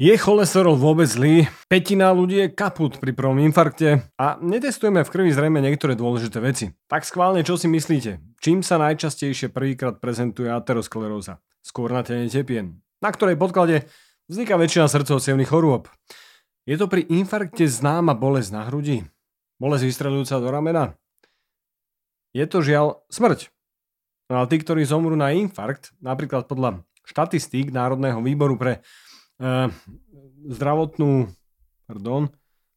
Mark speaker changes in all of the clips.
Speaker 1: Je cholesterol vôbec zlý? Petina ľudí je kaput pri prvom infarkte a netestujeme v krvi zrejme niektoré dôležité veci. Tak schválne, čo si myslíte? Čím sa najčastejšie prvýkrát prezentuje ateroskleróza? Skôr na tene tepien, na ktorej podklade vzniká väčšina srdcov chorôb. Je to pri infarkte známa bolesť na hrudi? Bolesť vystrelujúca do ramena? Je to žiaľ smrť. No ale tí, ktorí zomrú na infarkt, napríklad podľa štatistík Národného výboru pre zdravotnú, pardon,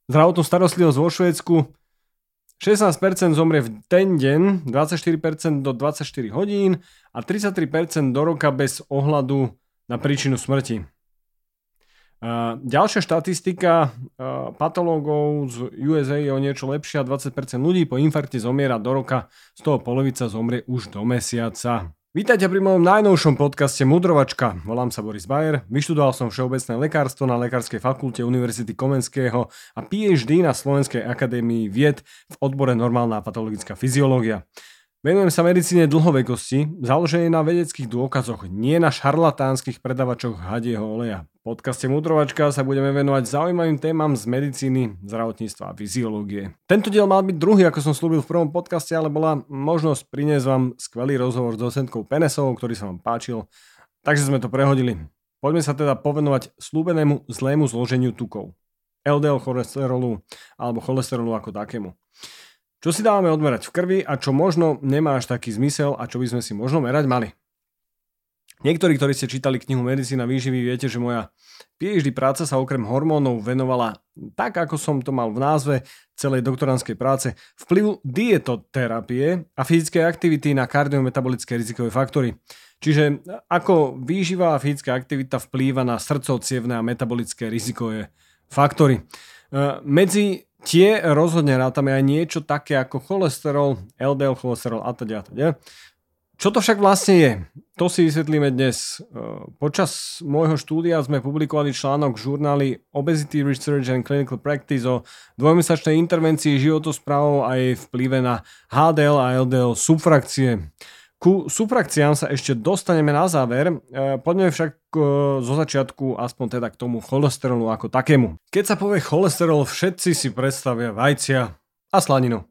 Speaker 1: zdravotnú starostlivosť vo Švédsku 16% zomrie v ten deň, 24% do 24 hodín a 33% do roka bez ohľadu na príčinu smrti. Uh, ďalšia štatistika uh, patológov z USA je o niečo lepšia. 20% ľudí po infarkte zomiera do roka, z toho polovica zomrie už do mesiaca. Vítajte pri mojom najnovšom podcaste Mudrovačka. Volám sa Boris Bayer, vyštudoval som všeobecné lekárstvo na Lekárskej fakulte Univerzity Komenského a PhD na Slovenskej akadémii vied v odbore normálna patologická fyziológia. Venujem sa medicíne dlhovekosti, založenej na vedeckých dôkazoch, nie na šarlatánskych predavačoch hadieho oleja. V podcaste Mudrovačka sa budeme venovať zaujímavým témam z medicíny, zdravotníctva a fyziológie. Tento diel mal byť druhý, ako som slúbil v prvom podcaste, ale bola možnosť priniesť vám skvelý rozhovor s docentkou Penesovou, ktorý sa vám páčil, takže sme to prehodili. Poďme sa teda povenovať slúbenému zlému zloženiu tukov. LDL cholesterolu alebo cholesterolu ako takému. Čo si dávame odmerať v krvi a čo možno nemá až taký zmysel a čo by sme si možno merať mali. Niektorí, ktorí ste čítali knihu Medicína výživy, viete, že moja PhD práca sa okrem hormónov venovala tak, ako som to mal v názve celej doktoránskej práce, vplyvu dietoterapie a fyzickej aktivity na kardiometabolické rizikové faktory. Čiže ako výživa a fyzická aktivita vplýva na srdcovcievne a metabolické rizikové faktory. E, medzi Tie rozhodne rátame aj niečo také ako cholesterol, LDL cholesterol a teda. Čo to však vlastne je? To si vysvetlíme dnes. E, počas môjho štúdia sme publikovali článok v žurnáli Obesity Research and Clinical Practice o dvojmesačnej intervencii životosprávov a jej vplyve na HDL a LDL subfrakcie. Ku suprakciám sa ešte dostaneme na záver, e, poďme však e, zo začiatku aspoň teda k tomu cholesterolu ako takému. Keď sa povie cholesterol, všetci si predstavia vajcia a slaninu.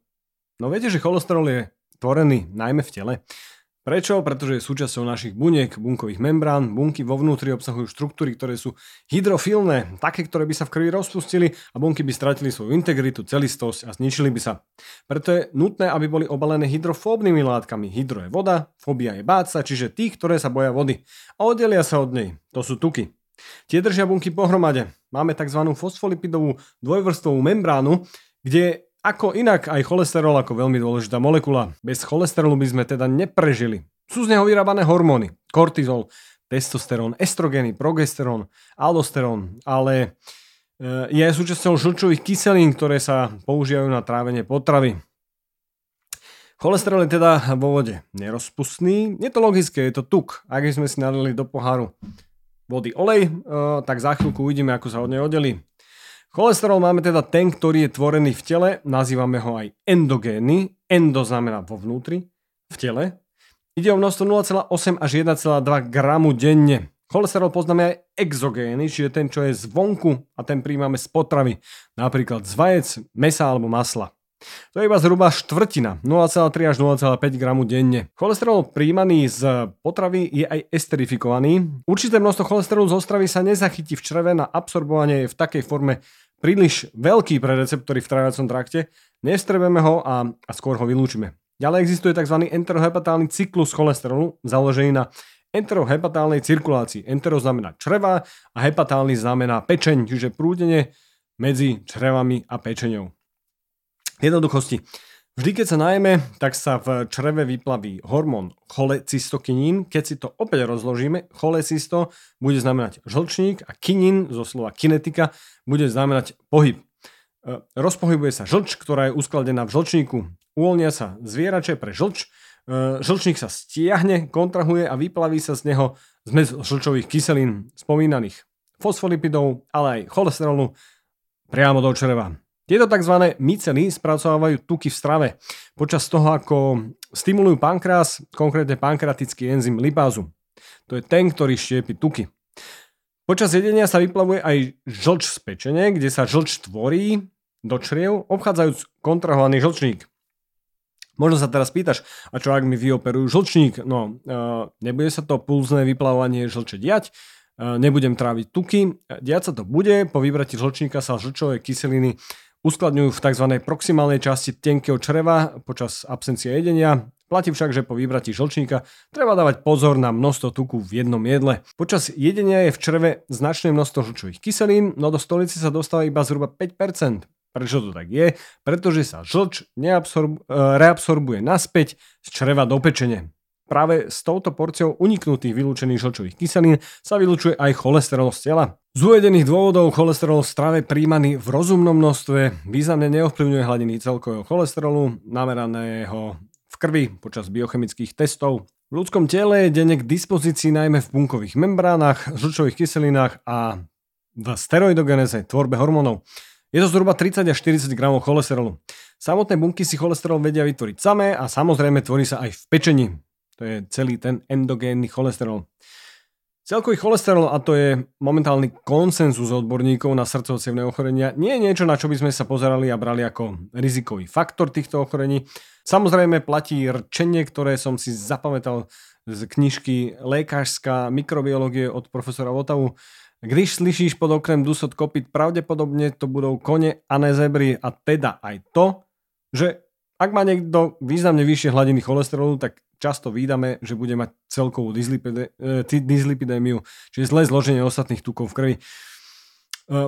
Speaker 1: No viete, že cholesterol je tvorený najmä v tele. Prečo? Pretože je súčasťou našich buniek, bunkových membrán. Bunky vo vnútri obsahujú štruktúry, ktoré sú hydrofilné, také, ktoré by sa v krvi rozpustili a bunky by stratili svoju integritu, celistosť a zničili by sa. Preto je nutné, aby boli obalené hydrofóbnymi látkami. Hydro je voda, fóbia je báca, čiže tých, ktoré sa boja vody a oddelia sa od nej. To sú tuky. Tie držia bunky pohromade. Máme tzv. fosfolipidovú dvojvrstvovú membránu, kde ako inak aj cholesterol ako veľmi dôležitá molekula. Bez cholesterolu by sme teda neprežili. Sú z neho vyrábané hormóny, kortizol, testosterón, estrogeny, progesterón, aldosterón, ale e, je súčasťou žlčových kyselín, ktoré sa používajú na trávenie potravy. Cholesterol je teda vo vode nerozpustný. Je to logické, je to tuk. Ak sme si nalili do poháru vody olej, e, tak za chvíľku uvidíme, ako sa od nej oddelí. Cholesterol máme teda ten, ktorý je tvorený v tele, nazývame ho aj endogénny. Endo znamená vo vnútri, v tele. Ide o množstvo 0,8 až 1,2 gramu denne. Cholesterol poznáme aj exogénny, čiže ten, čo je zvonku a ten príjmame z potravy, napríklad z vajec, mesa alebo masla. To je iba zhruba štvrtina, 0,3 až 0,5 gramu denne. Cholesterol príjmaný z potravy je aj esterifikovaný. Určité množstvo cholesterolu z ostravy sa nezachytí v čreve na absorbovanie v takej forme príliš veľký pre receptory v tráviacom trakte, nestrebeme ho a, a skôr ho vylúčime. Ďalej existuje tzv. enterohepatálny cyklus cholesterolu, založený na enterohepatálnej cirkulácii. Entero znamená čreva a hepatálny znamená pečeň, čiže prúdenie medzi črevami a pečeňou. Jednoduchosti. Vždy, keď sa najeme, tak sa v čreve vyplaví hormón cholecystokinín. Keď si to opäť rozložíme, cholecysto bude znamenať žlčník a kinín zo slova kinetika bude znamenať pohyb. E, rozpohybuje sa žlč, ktorá je uskladená v žlčníku. Uvoľnia sa zvierače pre žlč. E, žlčník sa stiahne, kontrahuje a vyplaví sa z neho zmes žlčových kyselín spomínaných fosfolipidov, ale aj cholesterolu priamo do čreva. Tieto tzv. micely spracovávajú tuky v strave počas toho, ako stimulujú pankrás, konkrétne pankratický enzym lipázu. To je ten, ktorý štiepi tuky. Počas jedenia sa vyplavuje aj žlč z pečene, kde sa žlč tvorí do čriev, obchádzajúc kontrahovaný žlčník. Možno sa teraz pýtaš, a čo ak mi vyoperujú žlčník? No, uh, nebude sa to pulzné vyplavovanie žlče diať, uh, nebudem tráviť tuky, diať sa to bude, po vybratí žlčníka sa žlčové kyseliny uskladňujú v tzv. proximálnej časti tenkého čreva počas absencie jedenia. Platí však, že po vybratí žlčníka treba dávať pozor na množstvo tuku v jednom jedle. Počas jedenia je v čreve značné množstvo žlčových kyselín, no do stolice sa dostáva iba zhruba 5%. Prečo to tak je? Pretože sa žlč neabsorb- e, reabsorbuje naspäť z čreva do pečene. Práve s touto porciou uniknutých vylúčených žlčových kyselín sa vylúčuje aj cholesterol z tela. Z uvedených dôvodov cholesterol v strave príjmaný v rozumnom množstve významne neovplyvňuje hladiny celkového cholesterolu, nameraného v krvi počas biochemických testov. V ľudskom tele je denne k dispozícii najmä v bunkových membránach, žlčových kyselinách a v steroidogeneze, tvorbe hormónov. Je to zhruba 30 až 40 gramov cholesterolu. Samotné bunky si cholesterol vedia vytvoriť samé a samozrejme tvorí sa aj v pečení. To je celý ten endogénny cholesterol. Celkový cholesterol, a to je momentálny konsenzus odborníkov na srdcovo ochorenia, nie je niečo, na čo by sme sa pozerali a brali ako rizikový faktor týchto ochorení. Samozrejme platí rčenie, ktoré som si zapamätal z knižky Lékařská mikrobiológie od profesora Votavu. Když slyšíš pod okrem dusot kopyt, pravdepodobne to budou kone a ne zebry a teda aj to, že ak má niekto významne vyššie hladiny cholesterolu, tak často výdame, že bude mať celkovú dyslipidémiu, e, čiže zlé zloženie ostatných tukov v krvi. E,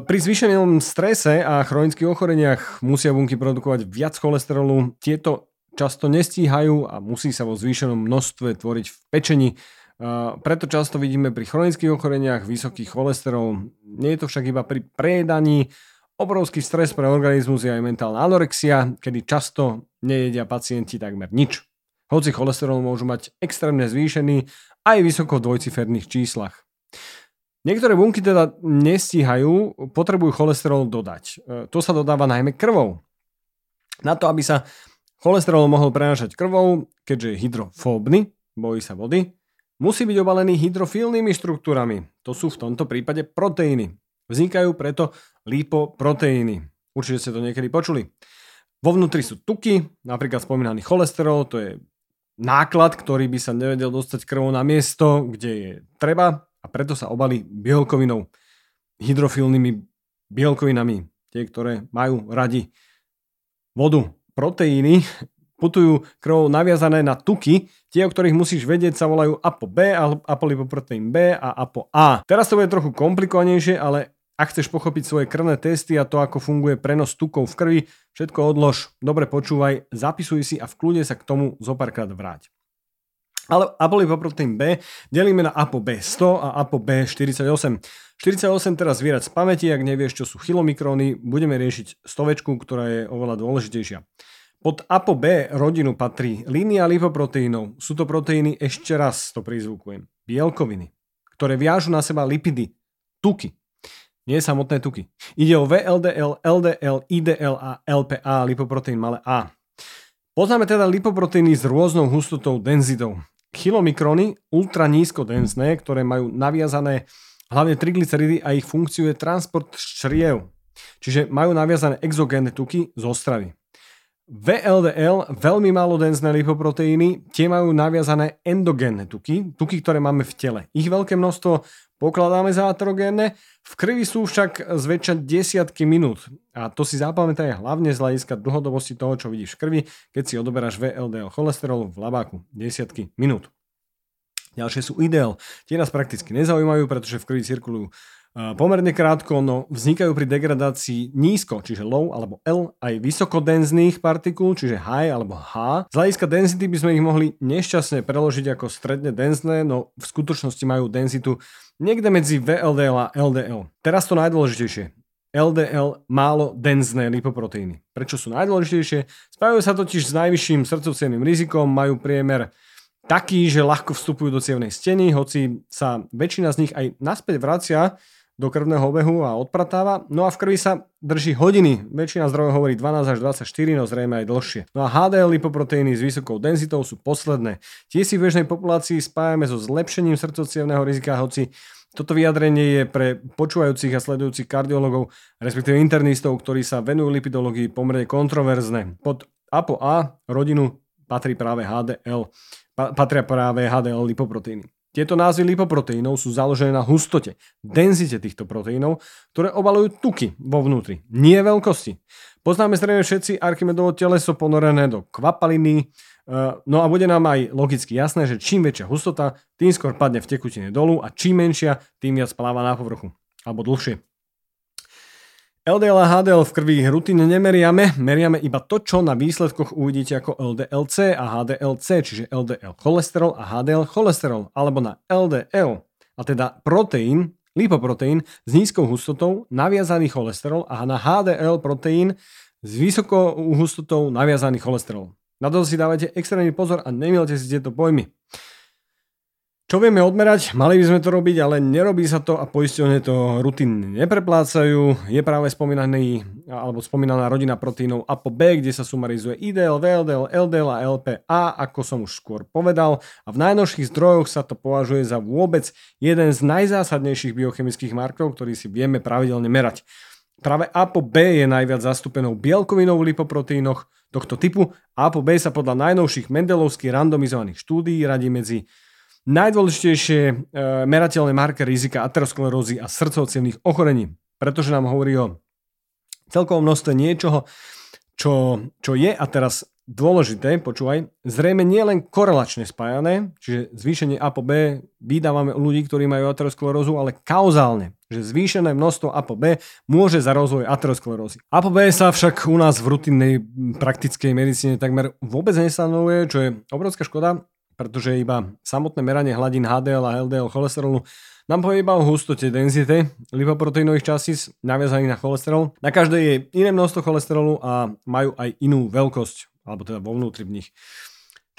Speaker 1: pri zvýšenom strese a chronických ochoreniach musia bunky produkovať viac cholesterolu. Tieto často nestíhajú a musí sa vo zvýšenom množstve tvoriť v pečení. E, preto často vidíme pri chronických ochoreniach vysoký cholesterol. Nie je to však iba pri prejedaní. Obrovský stres pre organizmus je aj mentálna anorexia, kedy často nejedia pacienti takmer nič hoci cholesterol môžu mať extrémne zvýšený aj vysoko v dvojciferných číslach. Niektoré bunky teda nestíhajú, potrebujú cholesterol dodať. E, to sa dodáva najmä krvou. Na to, aby sa cholesterol mohol prenášať krvou, keďže je hydrofóbny, bojí sa vody, musí byť obalený hydrofilnými štruktúrami. To sú v tomto prípade proteíny. Vznikajú preto lipoproteíny. Určite ste to niekedy počuli. Vo vnútri sú tuky, napríklad spomínaný cholesterol, to je náklad, ktorý by sa nevedel dostať krvou na miesto, kde je treba a preto sa obalí bielkovinou, hydrofilnými bielkovinami, tie, ktoré majú radi vodu. Proteíny putujú krvou naviazané na tuky, tie, o ktorých musíš vedieť, sa volajú ApoB, apolipoproteín B a ApoA. Teraz to bude trochu komplikovanejšie, ale ak chceš pochopiť svoje krvné testy a to, ako funguje prenos tukov v krvi, všetko odlož, dobre počúvaj, zapisuj si a v kľude sa k tomu zopárkrát vráť. Ale apolipoproteín B delíme na ApoB100 a ApoB48. 48 teraz zvierať z pamäti, ak nevieš, čo sú chylomikróny, budeme riešiť stovečku, ktorá je oveľa dôležitejšia. Pod ApoB rodinu patrí línia lipoproteínov. Sú to proteíny, ešte raz to prizvukujem, bielkoviny, ktoré viažu na seba lipidy, tuky, nie samotné tuky. Ide o VLDL, LDL, IDL a LPA, lipoproteín malé A. Poznáme teda lipoproteíny s rôznou hustotou, denzitou. Chylomikróny, ultra nízko densné, ktoré majú naviazané hlavne triglyceridy a ich funkciu je transport čriev. Čiže majú naviazané exogénne tuky z ostravy. VLDL, veľmi málo denzné lipoproteíny, tie majú naviazané endogénne tuky, tuky, ktoré máme v tele. Ich veľké množstvo pokladáme za aterogénne, v krvi sú však zväčša desiatky minút. A to si zapamätaj hlavne z hľadiska dlhodobosti toho, čo vidíš v krvi, keď si odoberáš VLDL cholesterol v labáku desiatky minút. Ďalšie sú ideál. Tie nás prakticky nezaujímajú, pretože v krvi cirkulujú pomerne krátko, no vznikajú pri degradácii nízko, čiže low alebo L, aj vysokodenzných partikul, čiže high alebo H. Z hľadiska density by sme ich mohli nešťastne preložiť ako stredne denzné, no v skutočnosti majú denzitu niekde medzi VLDL a LDL. Teraz to najdôležitejšie. LDL málo denzné lipoproteíny. Prečo sú najdôležitejšie? Spájajú sa totiž s najvyšším srdcovcievným rizikom, majú priemer taký, že ľahko vstupujú do cievnej steny, hoci sa väčšina z nich aj naspäť vracia do krvného obehu a odpratáva. No a v krvi sa drží hodiny. Väčšina zdrojov hovorí 12 až 24, no zrejme aj dlhšie. No a HDL lipoproteíny s vysokou denzitou sú posledné. Tie si v bežnej populácii spájame so zlepšením srdcovcievného rizika, hoci Toto vyjadrenie je pre počúvajúcich a sledujúcich kardiologov, respektíve internistov, ktorí sa venujú lipidológii pomerne kontroverzné. Pod ApoA rodinu patrí práve HDL, patria práve HDL lipoproteíny. Tieto názvy lipoproteínov sú založené na hustote, denzite týchto proteínov, ktoré obalujú tuky vo vnútri, nie veľkosti. Poznáme zrejme všetci Archimedovo teleso ponorené do kvapaliny, e, no a bude nám aj logicky jasné, že čím väčšia hustota, tým skôr padne v tekutine dolu a čím menšia, tým viac pláva na povrchu, alebo dlhšie. LDL a HDL v krvi rutine nemeriame, meriame iba to, čo na výsledkoch uvidíte ako LDLC a HDLC, čiže LDL cholesterol a HDL cholesterol, alebo na LDL, a teda proteín, lipoproteín s nízkou hustotou, naviazaný cholesterol a na HDL proteín s vysokou hustotou naviazaný cholesterol. Na to si dávajte extrémny pozor a nemielte si tieto pojmy. Čo vieme odmerať? Mali by sme to robiť, ale nerobí sa to a poisťovne to rutinne nepreplácajú. Je práve spomínaný, alebo spomínaná rodina proteinov ApoB, kde sa sumarizuje IDL, VLDL, LDL a LPA, ako som už skôr povedal. A v najnovších zdrojoch sa to považuje za vôbec jeden z najzásadnejších biochemických markov, ktorý si vieme pravidelne merať. Práve ApoB je najviac zastúpenou bielkovinou v lipoproteínoch tohto typu. ApoB sa podľa najnovších mendelovských randomizovaných štúdií radí medzi najdôležitejšie e, merateľné marker rizika aterosklerózy a srdcovcievných ochorení, pretože nám hovorí o celkovom množstve niečoho, čo, čo je a teraz dôležité, počúvaj, zrejme nie len korelačne spájané, čiže zvýšenie A vydávame u ľudí, ktorí majú aterosklerózu, ale kauzálne, že zvýšené množstvo A môže za rozvoj aterosklerózy. A B sa však u nás v rutinnej praktickej medicíne takmer vôbec nestanovuje, čo je obrovská škoda, pretože iba samotné meranie hladín HDL a LDL cholesterolu nám povie iba o hustote denzite lipoproteínových častíc naviazaných na cholesterol. Na každej je iné množstvo cholesterolu a majú aj inú veľkosť, alebo teda vo vnútri v nich.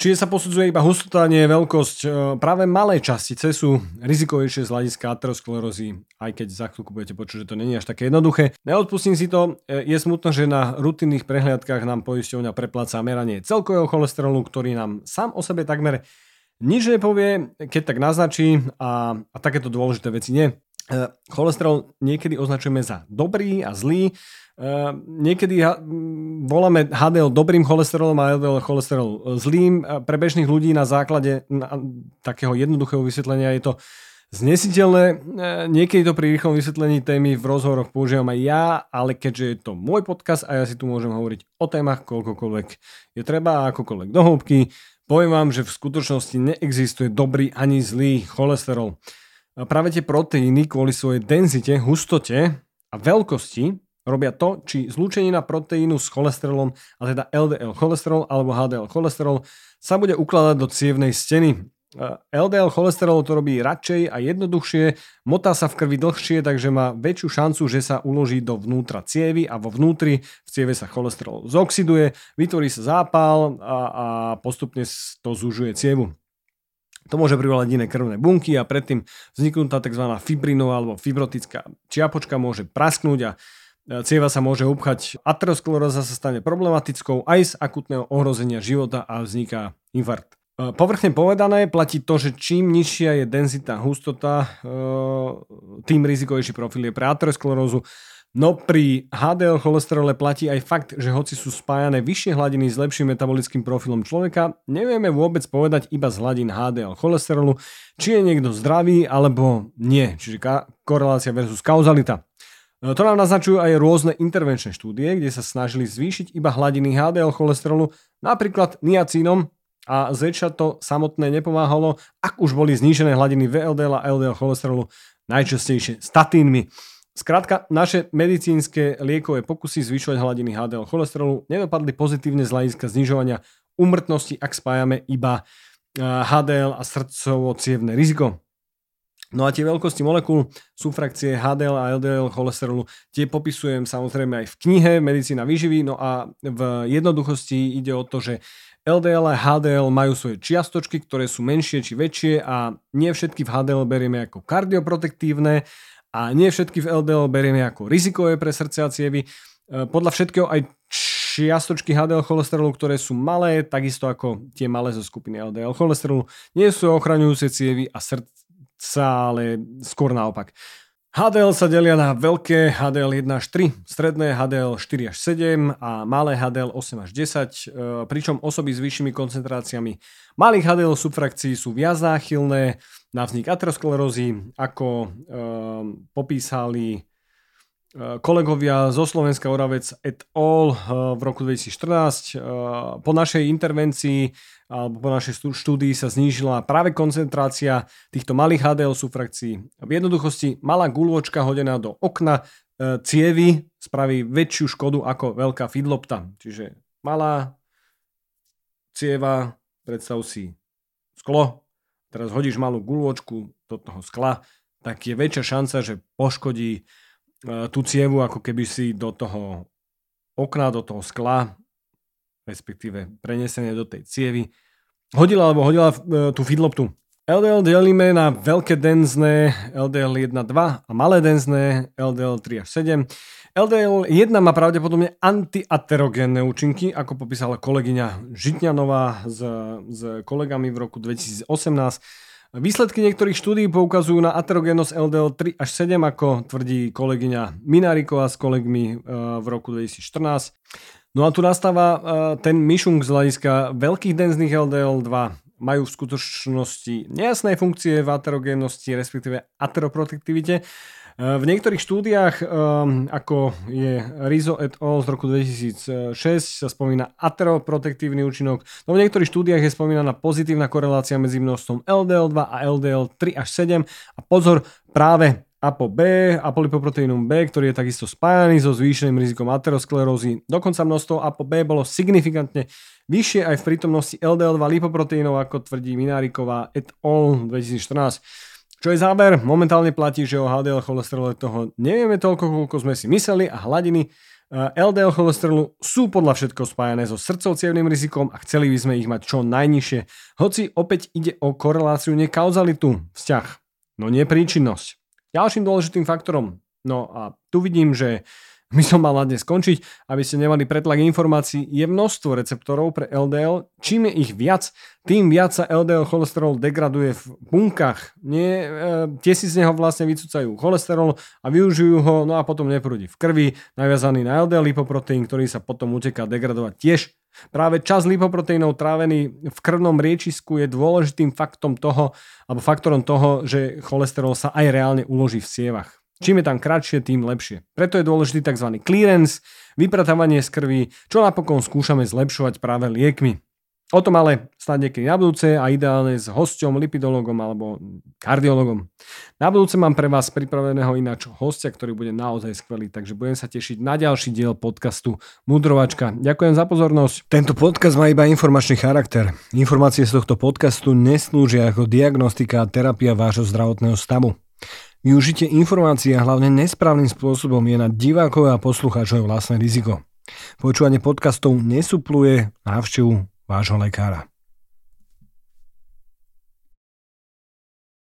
Speaker 1: Čiže sa posudzuje iba hustota, nie veľkosť. E, práve malé častice sú rizikovejšie z hľadiska aterosklerózy, aj keď za chvíľku budete počuť, že to není až také jednoduché. Neodpustím si to, e, je smutno, že na rutinných prehliadkách nám poisťovňa prepláca meranie celkového cholesterolu, ktorý nám sám o sebe takmer nič nepovie, keď tak naznačí a, a takéto dôležité veci nie. E, cholesterol niekedy označujeme za dobrý a zlý, Uh, niekedy voláme HDL dobrým cholesterolom a LDL cholesterol zlým. Uh, pre bežných ľudí na základe takého jednoduchého vysvetlenia je to znesiteľné. Niekedy to pri rýchlom vysvetlení témy v rozhovoroch používam aj ja, ale keďže je to môj podcast a ja si tu môžem hovoriť o témach koľkokoľvek je treba a akokoľvek do hĺbky, poviem vám, že v skutočnosti neexistuje dobrý ani zlý cholesterol. Práve tie proteíny kvôli svojej denzite, hustote a veľkosti robia to, či zlúčenina proteínu s cholesterolom, a teda LDL cholesterol alebo HDL cholesterol, sa bude ukladať do cievnej steny. LDL cholesterol to robí radšej a jednoduchšie, motá sa v krvi dlhšie, takže má väčšiu šancu, že sa uloží do vnútra cievy a vo vnútri v cieve sa cholesterol zoxiduje, vytvorí sa zápal a, a postupne to zužuje cievu. To môže privolať iné krvné bunky a predtým vzniknutá tzv. fibrinová alebo fibrotická čiapočka môže prasknúť a E, cieva sa môže upchať, ateroskleróza sa stane problematickou aj z akutného ohrozenia života a vzniká infarkt. E, povrchne povedané platí to, že čím nižšia je denzita, hustota, e, tým rizikovejší profil je pre aterosklerózu. No pri HDL cholesterole platí aj fakt, že hoci sú spájané vyššie hladiny s lepším metabolickým profilom človeka, nevieme vôbec povedať iba z hladín HDL cholesterolu, či je niekto zdravý alebo nie, čiže korelácia versus kauzalita. No, to nám naznačujú aj rôzne intervenčné štúdie, kde sa snažili zvýšiť iba hladiny HDL cholesterolu, napríklad niacínom a zväčša to samotné nepomáhalo, ak už boli znížené hladiny VLDL a LDL cholesterolu najčastejšie statínmi. Skrátka, naše medicínske liekové pokusy zvyšovať hladiny HDL cholesterolu nedopadli pozitívne z hľadiska znižovania umrtnosti, ak spájame iba HDL a srdcovo-cievne riziko. No a tie veľkosti molekúl sú frakcie HDL a LDL cholesterolu. Tie popisujem samozrejme aj v knihe Medicína výživy. No a v jednoduchosti ide o to, že LDL a HDL majú svoje čiastočky, ktoré sú menšie či väčšie a nie všetky v HDL berieme ako kardioprotektívne a nie všetky v LDL berieme ako rizikové pre srdce a cievy. E, podľa všetkého aj čiastočky HDL cholesterolu, ktoré sú malé, takisto ako tie malé zo skupiny LDL cholesterolu, nie sú ochraňujúce cievy a srdce sa, ale skôr naopak. HDL sa delia na veľké HDL 1 až 3, stredné HDL 4 až 7 a malé HDL 8 až 10, e, pričom osoby s vyššími koncentráciami malých HDL subfrakcií sú viac náchylné na vznik aterosklerózy, ako e, popísali kolegovia zo Slovenska Oravec et al. v roku 2014. Po našej intervencii alebo po našej štúdii sa znížila práve koncentrácia týchto malých HDL sufrakcií. V jednoduchosti malá guľočka hodená do okna e, cievy spraví väčšiu škodu ako veľká fidlopta. Čiže malá cieva, predstav si sklo, teraz hodíš malú guľočku do toho skla, tak je väčšia šanca, že poškodí tú cievu, ako keby si do toho okna, do toho skla respektíve prenesené do tej cievy, hodila alebo hodila e, tú feedloptu. LDL delíme na veľké denzné LDL 1, 2 a malé denzné LDL 3 až 7. LDL 1 má pravdepodobne antiaterogénne účinky, ako popísala kolegyňa Žitňanová s, s kolegami v roku 2018. Výsledky niektorých štúdí poukazujú na aterogénnosť LDL 3 až 7, ako tvrdí kolegyňa Mináriková s kolegmi e, v roku 2014. No a tu nastáva uh, ten myšung z hľadiska veľkých denzných LDL2 majú v skutočnosti nejasné funkcie v aterogénnosti, respektíve ateroprotektivite. V niektorých štúdiách, um, ako je Rizzo et al. z roku 2006, sa spomína ateroprotektívny účinok. No v niektorých štúdiách je spomínaná pozitívna korelácia medzi množstvom LDL2 a LDL3 až 7. A pozor, práve ApoB, apolipoproteínum B, ktorý je takisto spájaný so zvýšeným rizikom aterosklerózy. Dokonca množstvo ApoB bolo signifikantne vyššie aj v prítomnosti LDL2 lipoproteínov, ako tvrdí Mináriková et al. 2014. Čo je záber? Momentálne platí, že o HDL cholesterole toho nevieme toľko, koľko sme si mysleli a hladiny LDL cholesterolu sú podľa všetko spájané so srdcovcievným rizikom a chceli by sme ich mať čo najnižšie. Hoci opäť ide o koreláciu, nie kauzalitu, vzťah, no nie príčinnosť. Ďalším dôležitým faktorom, no a tu vidím, že my som mal na dnes skončiť, aby ste nemali pretlak informácií, je množstvo receptorov pre LDL. Čím je ich viac, tým viac sa LDL cholesterol degraduje v bunkách. Nie, e, tie si z neho vlastne vycúcajú cholesterol a využijú ho, no a potom neprúdi v krvi, naviazaný na LDL lipoproteín, ktorý sa potom uteká degradovať tiež Práve čas lipoproteínov trávený v krvnom riečisku je dôležitým faktom toho, alebo faktorom toho, že cholesterol sa aj reálne uloží v cievach. Čím je tam kratšie, tým lepšie. Preto je dôležitý tzv. clearance, vypratávanie z krvi, čo napokon skúšame zlepšovať práve liekmi. O tom ale snad niekedy na budúce a ideálne s hosťom, lipidologom alebo kardiologom. Na budúce mám pre vás pripraveného ináč hostia, ktorý bude naozaj skvelý, takže budem sa tešiť na ďalší diel podcastu Mudrovačka. Ďakujem za pozornosť. Tento podcast má iba informačný charakter. Informácie z tohto podcastu neslúžia ako diagnostika a terapia vášho zdravotného stavu. Využitie informácií a hlavne nesprávnym spôsobom je na divákov a poslucháčov vlastné riziko. Počúvanie podcastov nesupluje návštevu vášho lekára.